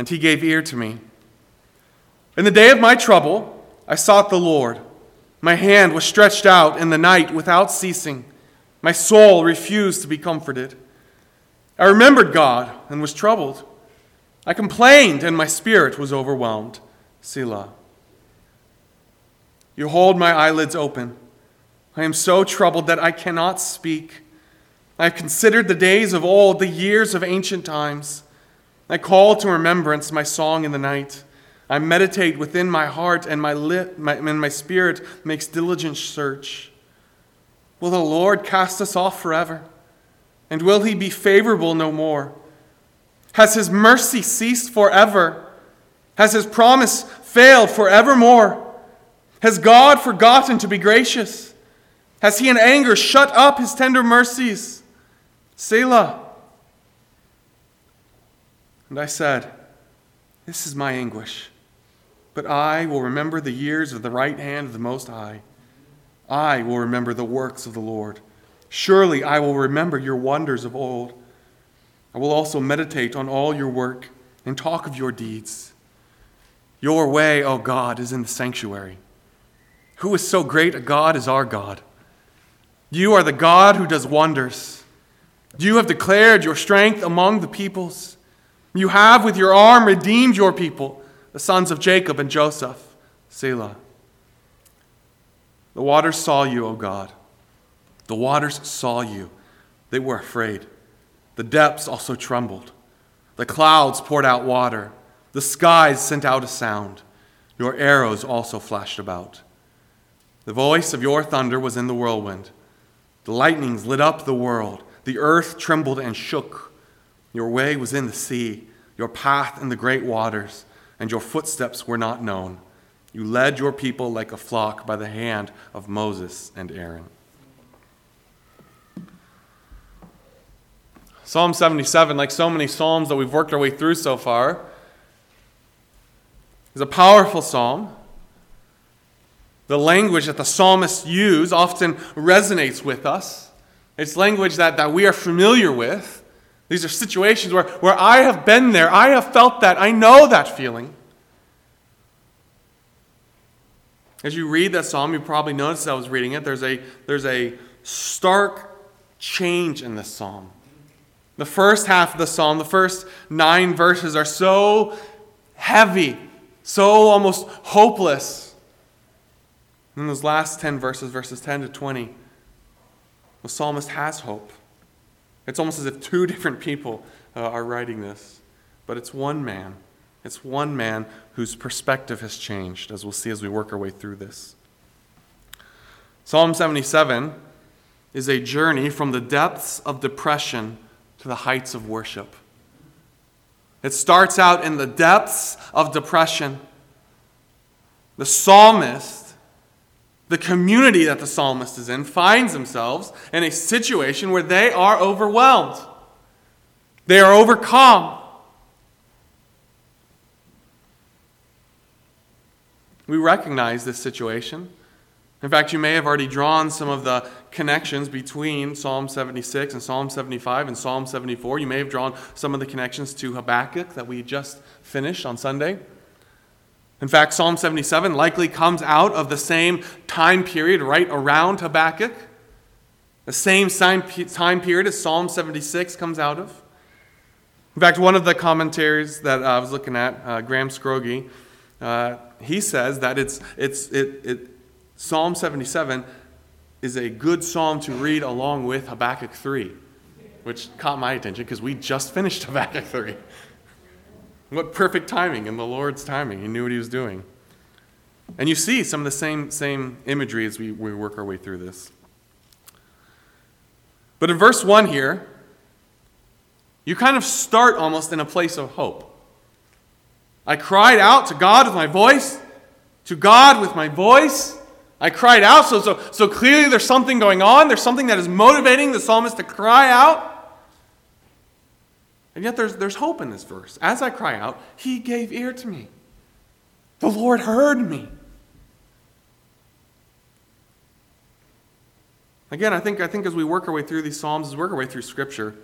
and he gave ear to me. In the day of my trouble, I sought the Lord. My hand was stretched out in the night without ceasing. My soul refused to be comforted. I remembered God and was troubled. I complained, and my spirit was overwhelmed. Selah. You hold my eyelids open. I am so troubled that I cannot speak. I have considered the days of old, the years of ancient times. I call to remembrance my song in the night. I meditate within my heart, and my, lip, my, and my spirit makes diligent search. Will the Lord cast us off forever? And will he be favorable no more? Has his mercy ceased forever? Has his promise failed forevermore? Has God forgotten to be gracious? Has he in anger shut up his tender mercies? Selah. And I said, This is my anguish. But I will remember the years of the right hand of the Most High. I will remember the works of the Lord. Surely I will remember your wonders of old. I will also meditate on all your work and talk of your deeds. Your way, O God, is in the sanctuary. Who is so great a God as our God? You are the God who does wonders. You have declared your strength among the peoples. You have with your arm redeemed your people, the sons of Jacob and Joseph. Selah. The waters saw you, O God. The waters saw you. They were afraid. The depths also trembled. The clouds poured out water. The skies sent out a sound. Your arrows also flashed about. The voice of your thunder was in the whirlwind. The lightnings lit up the world. The earth trembled and shook. Your way was in the sea, your path in the great waters, and your footsteps were not known. You led your people like a flock by the hand of Moses and Aaron. Psalm 77, like so many Psalms that we've worked our way through so far, is a powerful psalm. The language that the psalmists use often resonates with us. It's language that, that we are familiar with. These are situations where, where I have been there. I have felt that. I know that feeling. As you read that psalm, you probably noticed I was reading it. There's a, there's a stark change in this psalm. The first half of the psalm, the first nine verses, are so heavy, so almost hopeless. And those last 10 verses, verses 10 to 20, the psalmist has hope. It's almost as if two different people uh, are writing this, but it's one man. It's one man whose perspective has changed, as we'll see as we work our way through this. Psalm 77 is a journey from the depths of depression to the heights of worship. It starts out in the depths of depression. The psalmist the community that the psalmist is in finds themselves in a situation where they are overwhelmed. They are overcome. We recognize this situation. In fact, you may have already drawn some of the connections between Psalm 76 and Psalm 75 and Psalm 74. You may have drawn some of the connections to Habakkuk that we just finished on Sunday. In fact, Psalm 77 likely comes out of the same time period right around Habakkuk, the same time period as Psalm 76 comes out of. In fact, one of the commentaries that I was looking at, uh, Graham Scroggie, uh, he says that it's, it's, it, it, Psalm 77 is a good psalm to read along with Habakkuk 3, which caught my attention because we just finished Habakkuk 3. What perfect timing in the Lord's timing. He knew what he was doing. And you see some of the same, same imagery as we, we work our way through this. But in verse 1 here, you kind of start almost in a place of hope. I cried out to God with my voice, to God with my voice. I cried out, so, so, so clearly there's something going on. There's something that is motivating the psalmist to cry out. And yet there's, there's hope in this verse. As I cry out, he gave ear to me. The Lord heard me. Again, I think, I think as we work our way through these Psalms, as we work our way through Scripture,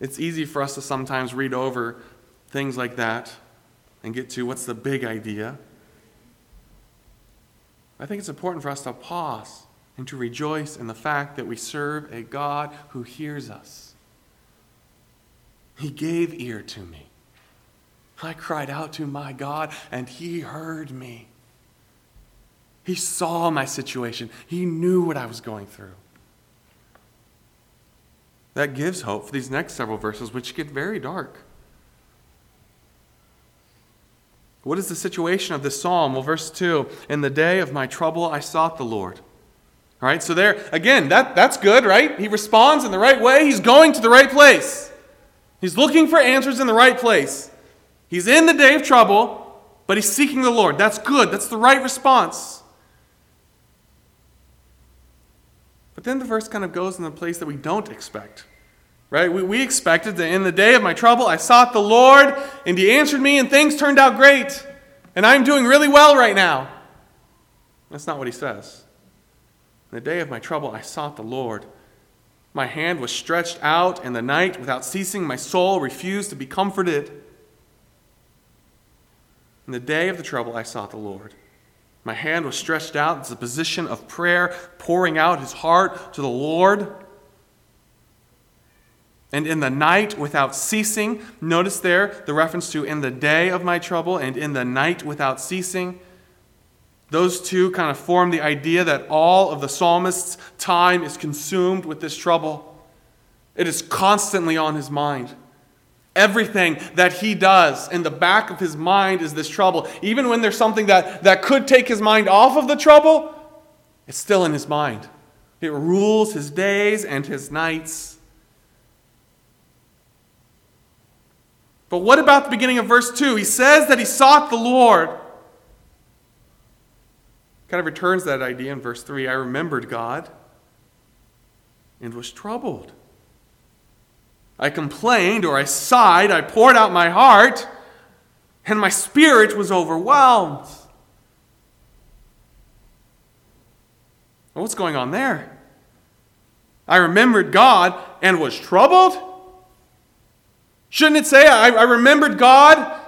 it's easy for us to sometimes read over things like that and get to what's the big idea, I think it's important for us to pause and to rejoice in the fact that we serve a God who hears us. He gave ear to me. I cried out to my God, and He heard me. He saw my situation, He knew what I was going through. That gives hope for these next several verses, which get very dark. What is the situation of this psalm? Well, verse 2 In the day of my trouble, I sought the Lord. All right, so there, again, that, that's good, right? He responds in the right way. He's going to the right place. He's looking for answers in the right place. He's in the day of trouble, but he's seeking the Lord. That's good. That's the right response. But then the verse kind of goes in the place that we don't expect. Right? We, we expected that in the day of my trouble, I sought the Lord, and He answered me, and things turned out great. And I'm doing really well right now. That's not what He says. In the day of my trouble, I sought the Lord. My hand was stretched out in the night without ceasing. My soul refused to be comforted. In the day of the trouble, I sought the Lord. My hand was stretched out. It's a position of prayer, pouring out his heart to the Lord. And in the night without ceasing, notice there the reference to in the day of my trouble and in the night without ceasing. Those two kind of form the idea that all of the psalmist's time is consumed with this trouble. It is constantly on his mind. Everything that he does in the back of his mind is this trouble. Even when there's something that, that could take his mind off of the trouble, it's still in his mind. It rules his days and his nights. But what about the beginning of verse 2? He says that he sought the Lord. Kind of returns that idea in verse 3. I remembered God and was troubled. I complained or I sighed, I poured out my heart, and my spirit was overwhelmed. Well, what's going on there? I remembered God and was troubled? Shouldn't it say, I, I remembered God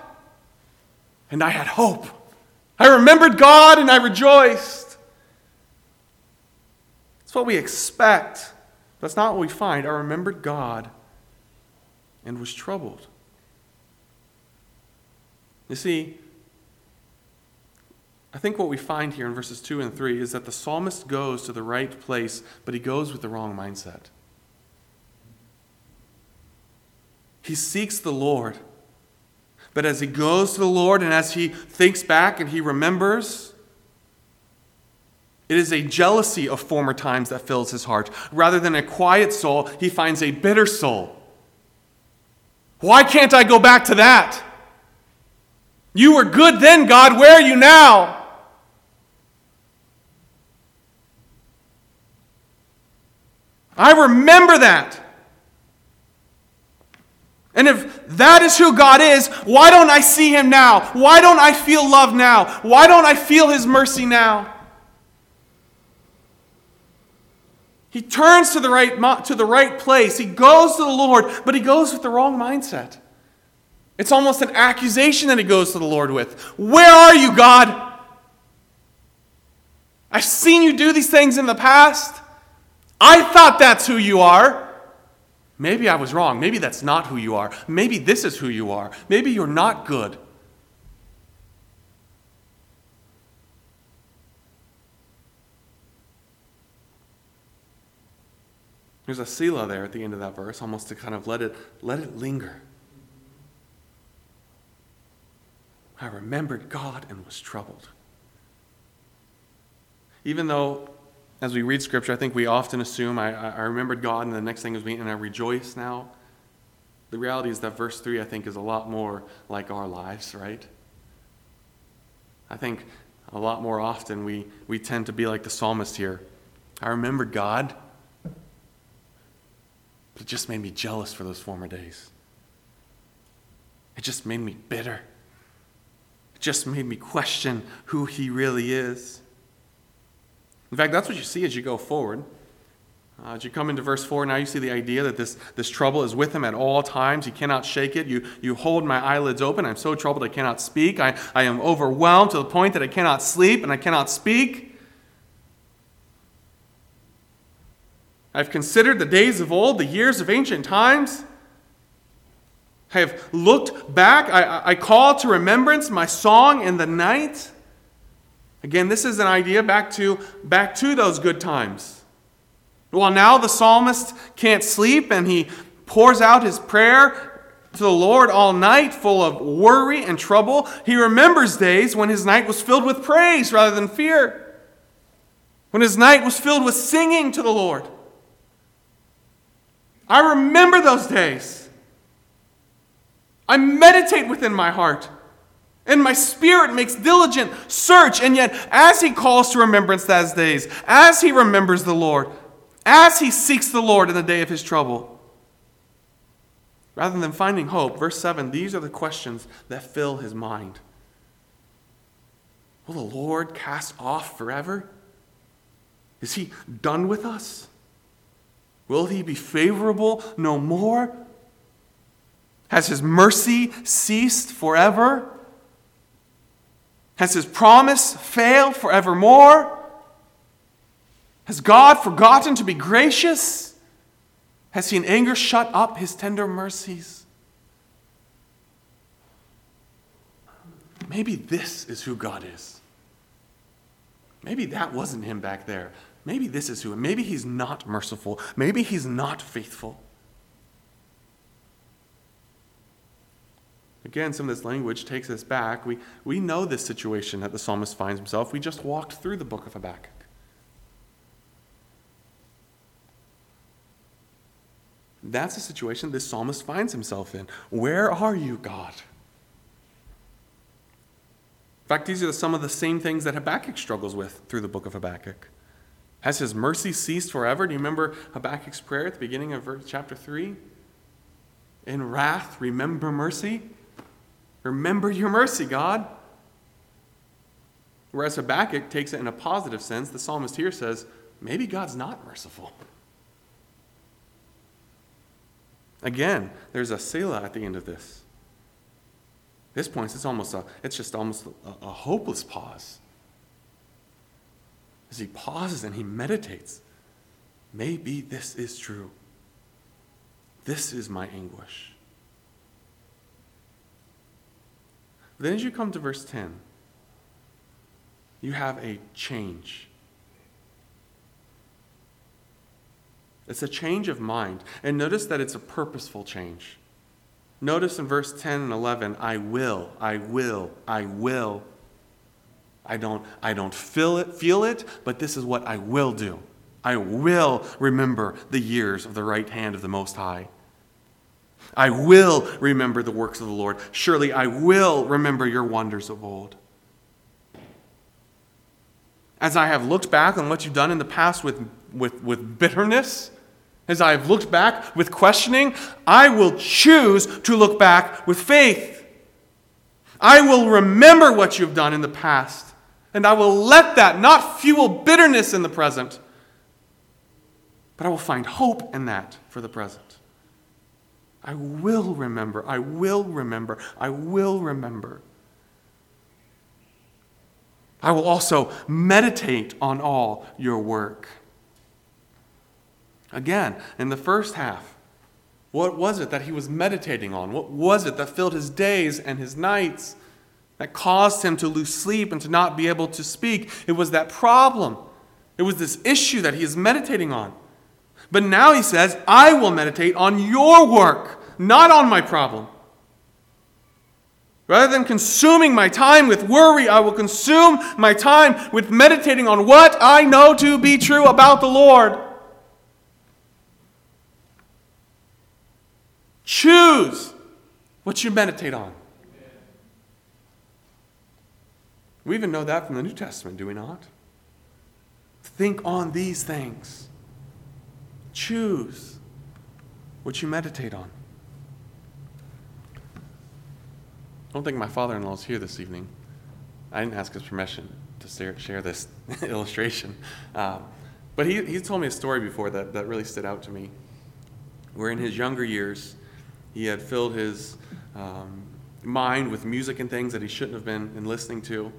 and I had hope? I remembered God and I rejoiced. That's what we expect. That's not what we find. I remembered God and was troubled. You see, I think what we find here in verses 2 and 3 is that the psalmist goes to the right place, but he goes with the wrong mindset. He seeks the Lord. But as he goes to the Lord and as he thinks back and he remembers, it is a jealousy of former times that fills his heart. Rather than a quiet soul, he finds a bitter soul. Why can't I go back to that? You were good then, God. Where are you now? I remember that. And if that is who God is, why don't I see him now? Why don't I feel love now? Why don't I feel his mercy now? He turns to the right, to the right place. He goes to the Lord, but he goes with the wrong mindset. It's almost an accusation that he goes to the Lord with. Where are you, God? I've seen you do these things in the past. I thought that's who you are. Maybe I was wrong. Maybe that's not who you are. Maybe this is who you are. Maybe you're not good. There's a Selah there at the end of that verse, almost to kind of let it, let it linger. I remembered God and was troubled. Even though as we read Scripture, I think we often assume I, I remembered God, and the next thing is me, and I rejoice now. The reality is that verse 3, I think, is a lot more like our lives, right? I think a lot more often we, we tend to be like the psalmist here. I remembered God, but it just made me jealous for those former days. It just made me bitter. It just made me question who He really is. In fact, that's what you see as you go forward. Uh, as you come into verse 4, now you see the idea that this, this trouble is with him at all times. He cannot shake it. You, you hold my eyelids open. I'm so troubled I cannot speak. I, I am overwhelmed to the point that I cannot sleep and I cannot speak. I've considered the days of old, the years of ancient times. I have looked back. I, I call to remembrance my song in the night. Again, this is an idea back to, back to those good times. Well, now the psalmist can't sleep and he pours out his prayer to the Lord all night, full of worry and trouble. He remembers days when his night was filled with praise rather than fear, when his night was filled with singing to the Lord. I remember those days. I meditate within my heart. And my spirit makes diligent search. And yet, as he calls to remembrance those days, as he remembers the Lord, as he seeks the Lord in the day of his trouble, rather than finding hope, verse 7, these are the questions that fill his mind. Will the Lord cast off forever? Is he done with us? Will he be favorable no more? Has his mercy ceased forever? Has his promise failed forevermore? Has God forgotten to be gracious? Has he in anger shut up his tender mercies? Maybe this is who God is. Maybe that wasn't him back there. Maybe this is who. Maybe he's not merciful. Maybe he's not faithful. Again, some of this language takes us back. We, we know this situation that the psalmist finds himself. We just walked through the book of Habakkuk. That's the situation this psalmist finds himself in. Where are you, God? In fact, these are some of the same things that Habakkuk struggles with through the book of Habakkuk. Has his mercy ceased forever? Do you remember Habakkuk's prayer at the beginning of chapter 3? In wrath, remember mercy. Remember your mercy, God. Whereas Habakkuk takes it in a positive sense, the psalmist here says, maybe God's not merciful. Again, there's a Selah at the end of this. This point, it's almost a, it's just almost a, a hopeless pause. As he pauses and he meditates, maybe this is true. This is my anguish. Then, as you come to verse 10, you have a change. It's a change of mind. And notice that it's a purposeful change. Notice in verse 10 and 11, I will, I will, I will. I don't, I don't feel it, feel it, but this is what I will do. I will remember the years of the right hand of the Most High. I will remember the works of the Lord. Surely I will remember your wonders of old. As I have looked back on what you've done in the past with, with, with bitterness, as I have looked back with questioning, I will choose to look back with faith. I will remember what you've done in the past, and I will let that not fuel bitterness in the present, but I will find hope in that for the present. I will remember. I will remember. I will remember. I will also meditate on all your work. Again, in the first half, what was it that he was meditating on? What was it that filled his days and his nights, that caused him to lose sleep and to not be able to speak? It was that problem. It was this issue that he is meditating on. But now he says, I will meditate on your work not on my problem. Rather than consuming my time with worry, I will consume my time with meditating on what I know to be true about the Lord. Choose what you meditate on. We even know that from the New Testament, do we not? Think on these things. Choose what you meditate on. I don't think my father in law is here this evening. I didn't ask his permission to share this illustration. Uh, But he, he told me a story before that, that really stood out to me. Where in his younger years, he had filled his um, mind with music and things that he shouldn't have been, been listening to.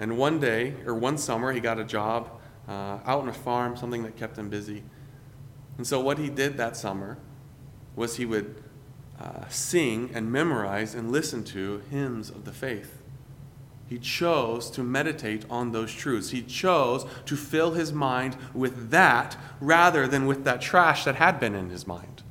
And one day, or one summer, he got a job uh, out on a farm, something that kept him busy. And so, what he did that summer was he would uh, sing and memorize and listen to hymns of the faith. He chose to meditate on those truths. He chose to fill his mind with that rather than with that trash that had been in his mind.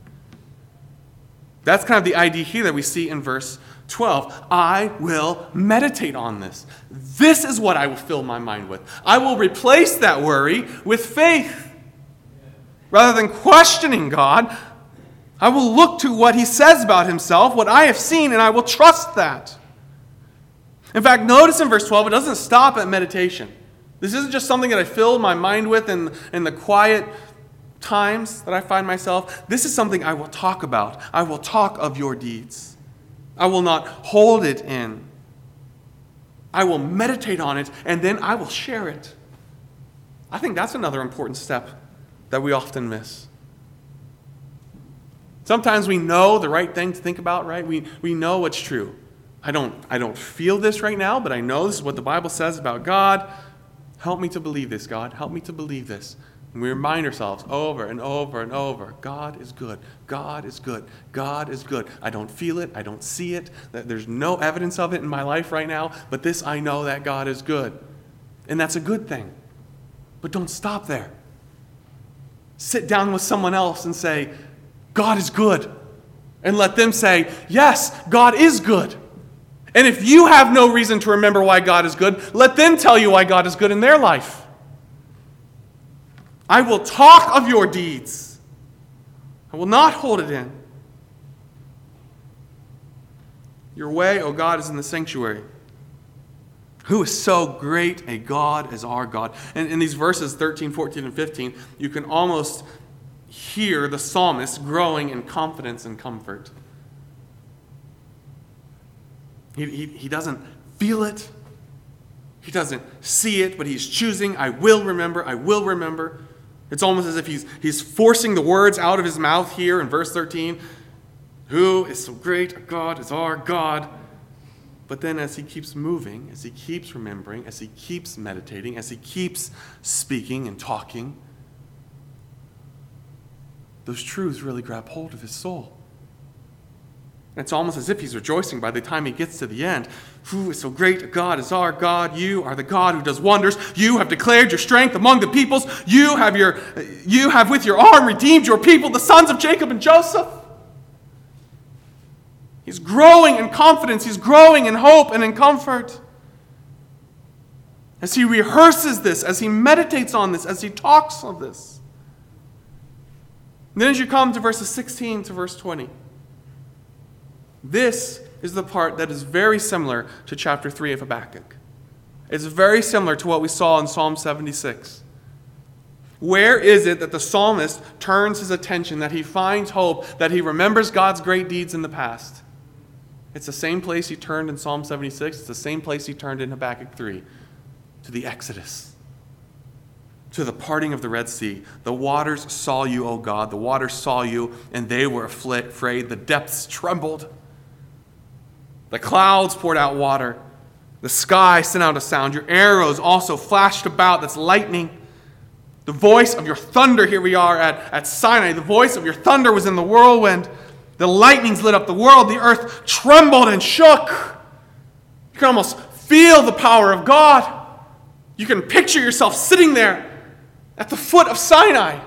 That's kind of the idea here that we see in verse 12. I will meditate on this. This is what I will fill my mind with. I will replace that worry with faith. Rather than questioning God, I will look to what he says about himself, what I have seen, and I will trust that. In fact, notice in verse 12, it doesn't stop at meditation. This isn't just something that I fill my mind with in, in the quiet times that I find myself. This is something I will talk about. I will talk of your deeds. I will not hold it in. I will meditate on it, and then I will share it. I think that's another important step that we often miss. Sometimes we know the right thing to think about, right? We, we know what's true. I don't, I don't feel this right now, but I know this is what the Bible says about God. Help me to believe this, God. Help me to believe this. And we remind ourselves over and over and over God is good. God is good. God is good. I don't feel it. I don't see it. There's no evidence of it in my life right now, but this I know that God is good. And that's a good thing. But don't stop there. Sit down with someone else and say, God is good. And let them say, Yes, God is good. And if you have no reason to remember why God is good, let them tell you why God is good in their life. I will talk of your deeds, I will not hold it in. Your way, O oh God, is in the sanctuary. Who is so great a God as our God? And in these verses 13, 14, and 15, you can almost hear the psalmist growing in confidence and comfort. He, he, he doesn't feel it, he doesn't see it, but he's choosing, I will remember, I will remember. It's almost as if he's, he's forcing the words out of his mouth here in verse 13. Who is so great God is our God? But then, as he keeps moving, as he keeps remembering, as he keeps meditating, as he keeps speaking and talking, those truths really grab hold of his soul. And it's almost as if he's rejoicing by the time he gets to the end. Who is so great a God is our God? You are the God who does wonders. You have declared your strength among the peoples. You have, your, you have with your arm redeemed your people, the sons of Jacob and Joseph. He's growing in confidence, he's growing in hope and in comfort. As he rehearses this, as he meditates on this, as he talks of this. And then as you come to verses 16 to verse 20, this is the part that is very similar to chapter 3 of Habakkuk. It's very similar to what we saw in Psalm 76. Where is it that the psalmist turns his attention, that he finds hope, that he remembers God's great deeds in the past? It's the same place he turned in Psalm 76. It's the same place he turned in Habakkuk 3 to the Exodus to the parting of the Red Sea. The waters saw you, O God. The waters saw you, and they were afraid. The depths trembled. The clouds poured out water. The sky sent out a sound. Your arrows also flashed about. That's lightning. The voice of your thunder, here we are at, at Sinai. The voice of your thunder was in the whirlwind. The lightnings lit up the world. The earth trembled and shook. You can almost feel the power of God. You can picture yourself sitting there at the foot of Sinai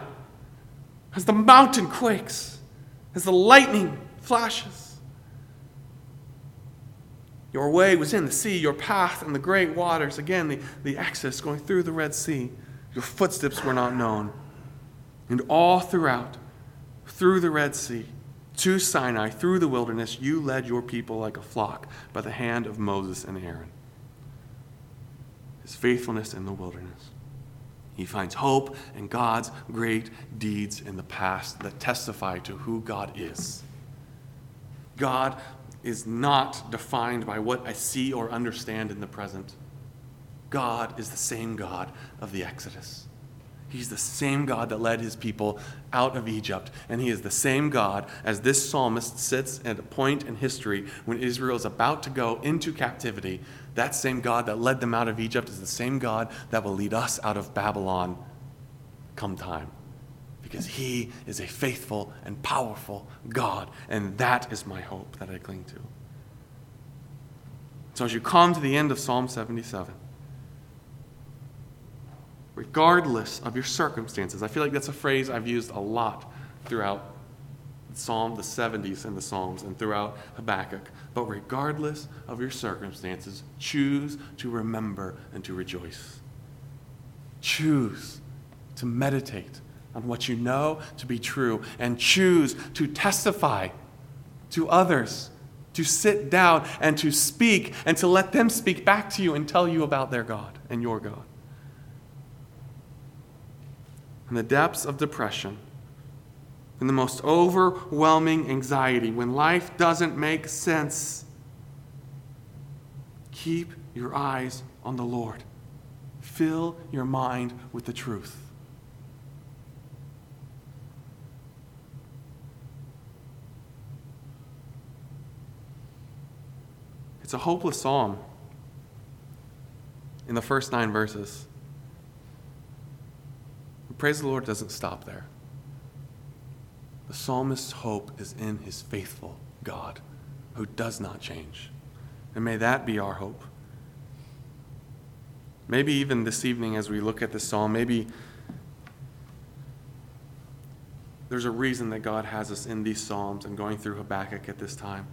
as the mountain quakes, as the lightning flashes. Your way was in the sea, your path in the great waters. Again, the, the exodus going through the Red Sea. Your footsteps were not known. And all throughout, through the Red Sea, to Sinai, through the wilderness, you led your people like a flock by the hand of Moses and Aaron. His faithfulness in the wilderness. He finds hope in God's great deeds in the past that testify to who God is. God is not defined by what I see or understand in the present. God is the same God of the Exodus. He's the same God that led his people out of Egypt. And he is the same God as this psalmist sits at a point in history when Israel is about to go into captivity. That same God that led them out of Egypt is the same God that will lead us out of Babylon come time. Because he is a faithful and powerful God. And that is my hope that I cling to. So as you come to the end of Psalm 77, regardless of your circumstances. I feel like that's a phrase I've used a lot throughout Psalm, the 70s and the Psalms, and throughout Habakkuk. But regardless of your circumstances, choose to remember and to rejoice. Choose to meditate on what you know to be true and choose to testify to others, to sit down and to speak and to let them speak back to you and tell you about their God and your God in the depths of depression, in the most overwhelming anxiety, when life doesn't make sense, keep your eyes on the Lord. Fill your mind with the truth. It's a hopeless psalm in the first nine verses. Praise the Lord doesn't stop there. The psalmist's hope is in his faithful God who does not change. And may that be our hope. Maybe even this evening, as we look at this psalm, maybe there's a reason that God has us in these psalms and going through Habakkuk at this time.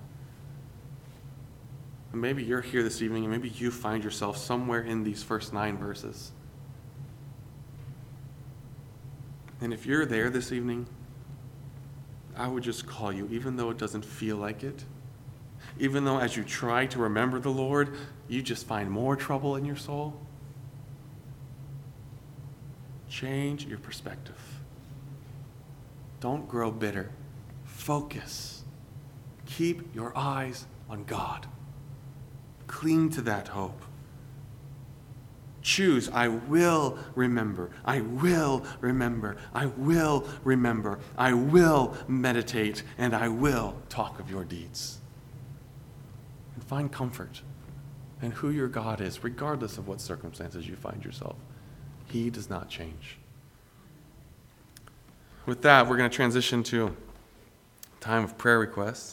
And maybe you're here this evening and maybe you find yourself somewhere in these first nine verses. And if you're there this evening, I would just call you, even though it doesn't feel like it. Even though as you try to remember the Lord, you just find more trouble in your soul. Change your perspective. Don't grow bitter. Focus. Keep your eyes on God. Cling to that hope choose, I will remember, I will remember, I will remember, I will meditate, and I will talk of your deeds. And find comfort in who your God is, regardless of what circumstances you find yourself. He does not change. With that, we're going to transition to time of prayer requests.